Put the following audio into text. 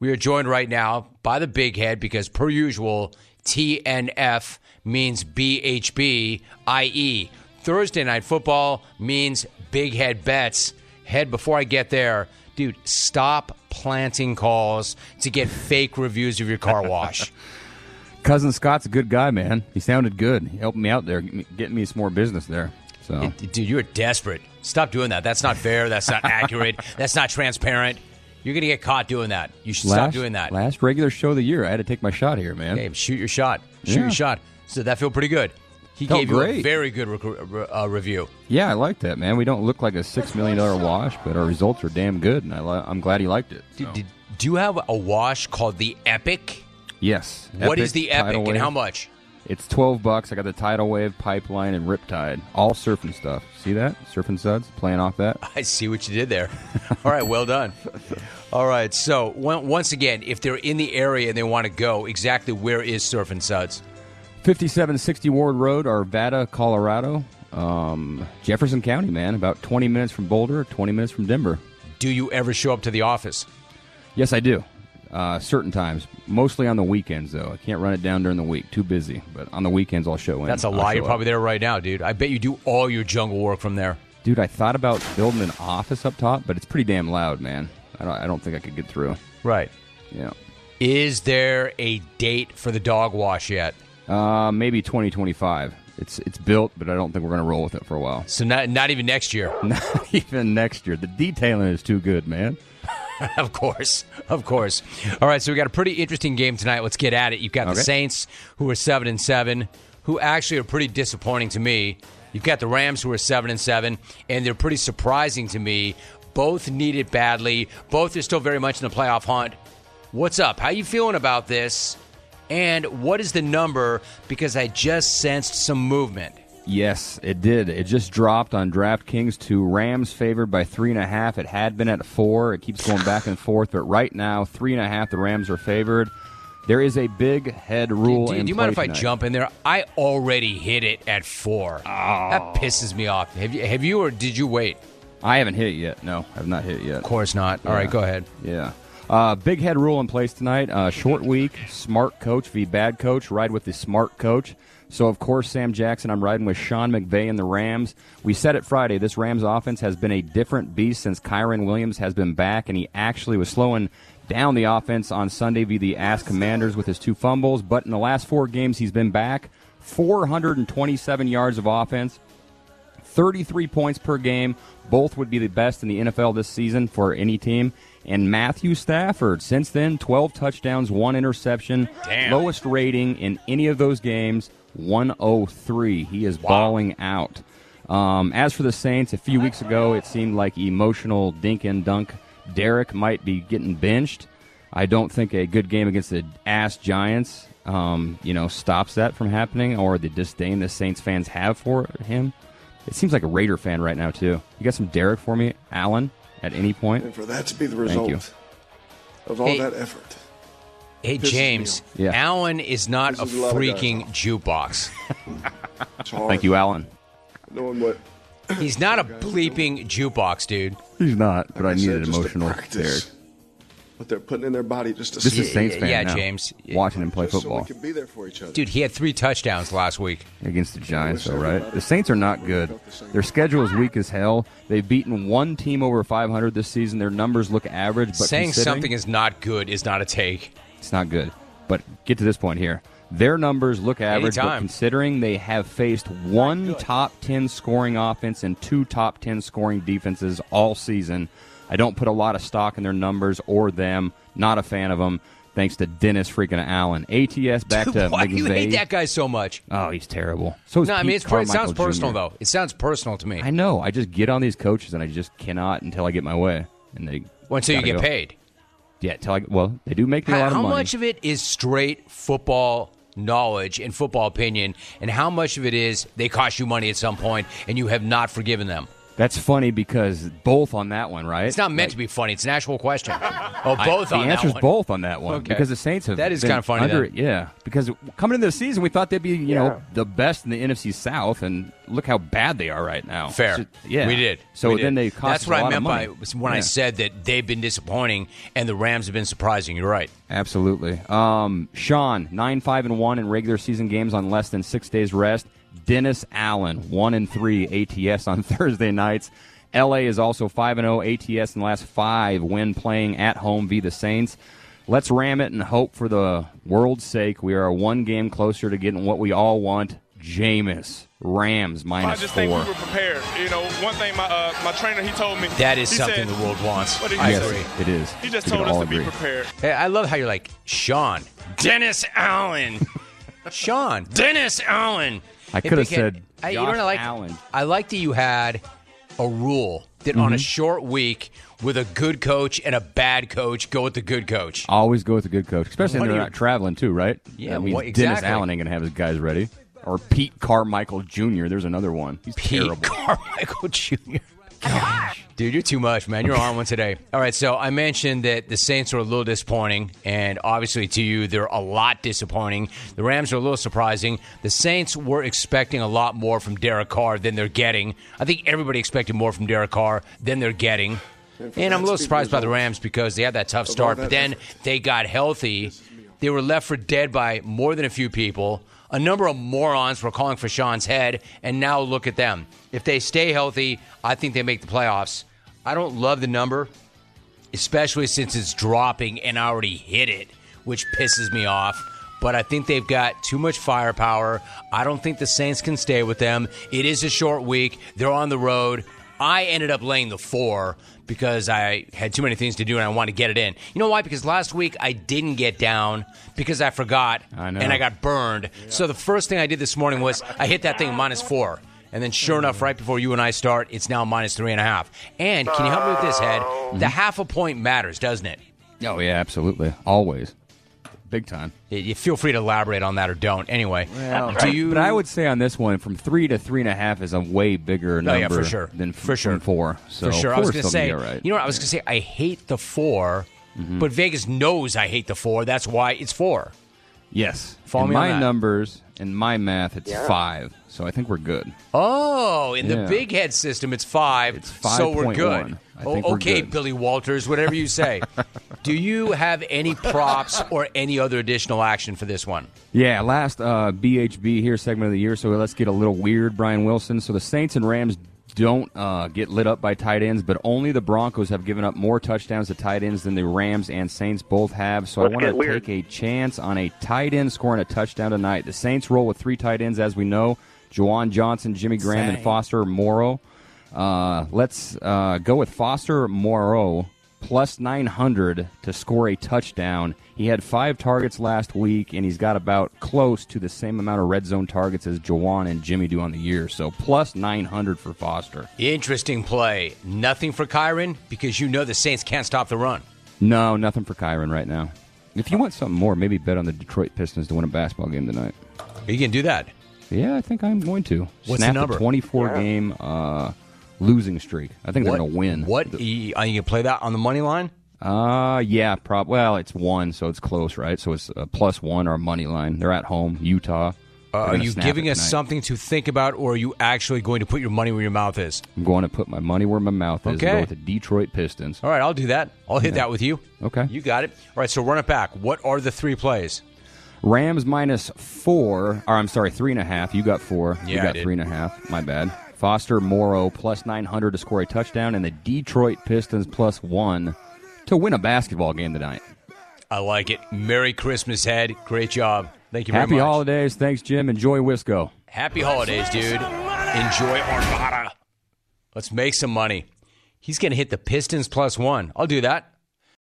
We are joined right now by the big head because, per usual, TNF means BHB, i.e., Thursday night football means big head bets. Head, before I get there, dude, stop planting calls to get fake reviews of your car wash. Cousin Scott's a good guy, man. He sounded good. He helped me out there, getting me some more business there. So, dude, you're desperate. Stop doing that. That's not fair. That's not accurate. That's not transparent. You're going to get caught doing that. You should last, stop doing that. Last regular show of the year, I had to take my shot here, man. Okay, shoot your shot. Shoot Yeah. your shot. So that feel pretty good. He Felt gave you a great. very good uh, review. Yeah, I like that, man. We don't look like a six million dollar wash, but our results are damn good, and I li- I'm glad he liked it. So. did, do you have a wash called the Epic? yes. What is the Epic and how much? It's twelve bucks. I got the tidal wave, pipeline, and riptide. All surfing stuff. See that? Surfing suds playing off that. I see what you did there. All right, well done. All right, so once again, if they're in the area and they want to go, exactly where is Surf and Suds? 5760 Ward Road, Arvada, Colorado. Um, Jefferson County, man. About 20 minutes from Boulder, 20 minutes from Denver. Do you ever show up to the office? Yes, I do. Uh, certain times, mostly on the weekends, though. I can't run it down during the week; too busy. But on the weekends, I'll show in. That's a lie. You're up. probably there right now, dude. I bet you do all your jungle work from there. dude. I thought about building an office up top, but it's pretty damn loud, man. I don't, I don't think I could get through. Right. Yeah, Is there a date for the dog wash yet? uh, maybe 2025. It's it's built, but I don't think we're gonna roll with it for a while. So not not even next year. Not even next year. The detailing is too good, man. of course, of course. All right, so we got a pretty interesting game tonight. Let's get at it. You've got the Saints, who are seven and seven, who actually are pretty disappointing to me. You've got the Rams, who are seven and seven, and they're pretty surprising to me. Both need it badly. Both are still very much in the playoff hunt. What's up? How you feeling about this? And what is the number? Because I just sensed some movement. Yes, it did. It just dropped on DraftKings to Rams favored by three and a half. It had been at four. It keeps going back and forth, but right now, three and a half, the Rams are favored. There is a big head rule Do, in do you mind if I jump in there? I already hit it at four. That pisses me off. Have you, have you or did you wait? I haven't hit it yet. No, I've not hit it yet. Of course not. All right, Yeah. go ahead. Yeah. Uh, big head rule in place tonight. Uh, short week, smart coach v bad coach. Ride with the smart coach. So, of course, Sam Jackson, I'm riding with Sean McVay and the Rams. We said it Friday. This Rams offense has been a different beast since Kyren Williams has been back, and he actually was slowing down the offense on Sunday via the Ass Commanders with his two fumbles. But in the last four games, he's been back. 427 yards of offense, 33 points per game. Both would be the best in the NFL this season for any team. And Matthew Stafford, since then, 12 touchdowns, one interception. Damn. Lowest rating in any of those games, 103. He is balling out. Um, as for the Saints, a few weeks ago, it seemed like emotional dink and dunk Derek might be getting benched. I don't think a good game against the ass Giants, um, you know, stops that from happening, or the disdain the Saints fans have for him. It seems like a Raider fan right now too. You got some Derek for me, Allen, at any point? And for that to be the result of all Hey. that effort. Hey, James, off. Yeah. Allen is not a Pisses a lot freaking jukebox. Thank you, Allen. Knowing what He's not a bleeping jukebox, dude. He's not, but I like said, needed emotional practice Derek. What they're putting in their body just to This see is Saints fan yeah, now, James. watching him play just so football we can be there for each other. Dude, he had three touchdowns last week. against the Giants, though, right? The Saints are not good. Their schedule is weak as hell. They've beaten one team over 500 this season. Their numbers look average, but Saying something is not good is not a take. It's not good. But get to this point here. Their numbers look average, but considering they have faced one top 10 scoring offense and two top 10 scoring defenses all season, I don't put a lot of stock in their numbers or them. Not a fan of them. Thanks to Dennis freaking Allen. ATS back to Why do you hate that guy so much? Oh, he's terrible. So is No, I mean, it's, it sounds personal, Jr. though. It sounds personal to me. I know. I just get on these coaches and I just cannot until I get my way. And they Well, until you get go. paid. Yeah, till I well, they do make me a lot of how money. How much of it is straight football knowledge and football opinion, and how much of it is they cost you money at some point and you have not forgiven them? That's funny because both on that one, right? It's not meant to be funny. It's an actual question. Oh, both the on that answer's one. both on that one Okay. because the Saints have That is been kinda funny, Under, yeah, because coming into the season, we thought they'd be you know the best in the NFC South, and look how bad they are right now. Fair. So- yeah, We did. So We did. then they cost That's us what a I lot meant of money. by when I said that they've been disappointing and the Rams have been surprising. You're right. Absolutely. Um, Sean, nine five and one in regular season games on less than six days rest. Dennis Allen, one and three ATS on Thursday nights. LA is also five and zero ATS in the last five when playing at home via the Saints. Let's ram it and hope for the world's sake we are one game closer to getting what we all want. Jameis, Rams I just four. think we were prepared. You know, one thing my uh, my trainer he told me That is something said- the world wants. What did he I say? agree. it is. He just We told us all to be prepared. Hey, I love how you're like Sean, Dennis Allen, Sean, Dennis Allen. I could have said I, you know what I like? Allen. I like that you had a rule that on a Mm-hmm. short week with a good coach and a bad coach, go with the good coach. Always go with a good coach, especially What when do they're you- not traveling too, right? Yeah, that means what- Dennis exactly. Allen ain't gonna have his guys ready, or Pete Carmichael Jr. There's another one. He's Pete terrible. Carmichael Jr. Dude, you're too much, man. You're on one today. All right, so I mentioned that the Saints were a little disappointing, and obviously to you, they're a lot disappointing. The Rams are a little surprising. The Saints were expecting a lot more from Derek Carr than they're getting. I think everybody expected more from Derek Carr than they're getting. And And I'm a little surprised by the Rams because they had that tough start, all but then they got healthy. They were left for dead by more than a few people. A number of morons were calling for Sean's head, and now look at them. If they stay healthy, I think they make the playoffs. I don't love the number, especially since it's dropping and I already hit it, which pisses me off. But I think they've got too much firepower. I don't think the Saints can stay with them. It is a short week. They're on the road. I ended up laying the four because I had too many things to do and I wanted to get it in. You know why? Because last week I didn't get down because I forgot I and I got burned. So the first thing I did this morning was I hit that thing minus four. And then, sure enough, right before you and I start, it's now minus three and a half. And can you help me with this, Head? The mm-hmm. half a point matters, doesn't it? Oh yeah, absolutely, always, big time. Y- You feel free to elaborate on that or don't. Anyway, do you? But I would say on this one, from three to three and a half is a way bigger Oh, number yeah, for sure. than For sure. four. So for sure. I was going going to say, all right. you know what? I was going to say, I hate the 4 mm-hmm. but Vegas knows I hate the four. That's why it's four. yes, Follow in me on my that. numbers and my math, it's five. So I think we're good. Oh, in the Yeah. big head system, it's five. It's five So we're good. I Oh, think we're okay, good. Billy Walters, whatever you say. Do you have any props or any other additional action for this one? Yeah, last uh, BHB here segment of the year. So let's get a little weird, Brian Wilson. So the Saints and Rams don't uh, get lit up by tight ends, but only the Broncos have given up more touchdowns to tight ends than the Rams and Saints both have. So Let's I want to take a chance on a tight end scoring a touchdown tonight. The Saints roll with three tight ends, as we know: Juwan Johnson, Jimmy Graham, and Foster Moreau. Uh, let's uh, go with Foster Moreau plus 900 to score a touchdown. He had five targets last week, and he's got about close to the same amount of red zone targets as Jawan and Jimmy do on the year. So plus 900 for Foster. Interesting play. Nothing for Kyren because you know the Saints can't stop the run. No, nothing for Kyren right now. If you want something more, maybe bet on the Detroit Pistons to win a basketball game tonight. You can do that. Yeah, I think I'm going to. What's Snap the number? 24 game uh, losing streak. I think they're going to win. What? You, are you going to play that on the money line? Uh, yeah, prob. Well, it's one, so it's close, right? So it's a plus one or a money line. They're at home, Utah. They're Uh, are you giving us something to think about, or are you actually going to put your money where your mouth is? I'm going to put my money where my mouth is. and Okay. Go with the Detroit Pistons. All right, I'll do that. I'll hit that with you. Okay. You got it. All right, so run it back. What are the three plays? Rams minus four, or I'm sorry, three and a half. You got four. you Yeah, I got three and a half. My bad. Foster Moreau plus 900 to score a touchdown, and the Detroit Pistons plus one to win a basketball game tonight. I like it. Merry Christmas, Head. Great job. Thank you very much. Happy holidays. Thanks, Jim. Enjoy Wisco. Happy holidays, dude. Enjoy Arvada. Let's make some money. He's going to hit the Pistons plus one. I'll do that.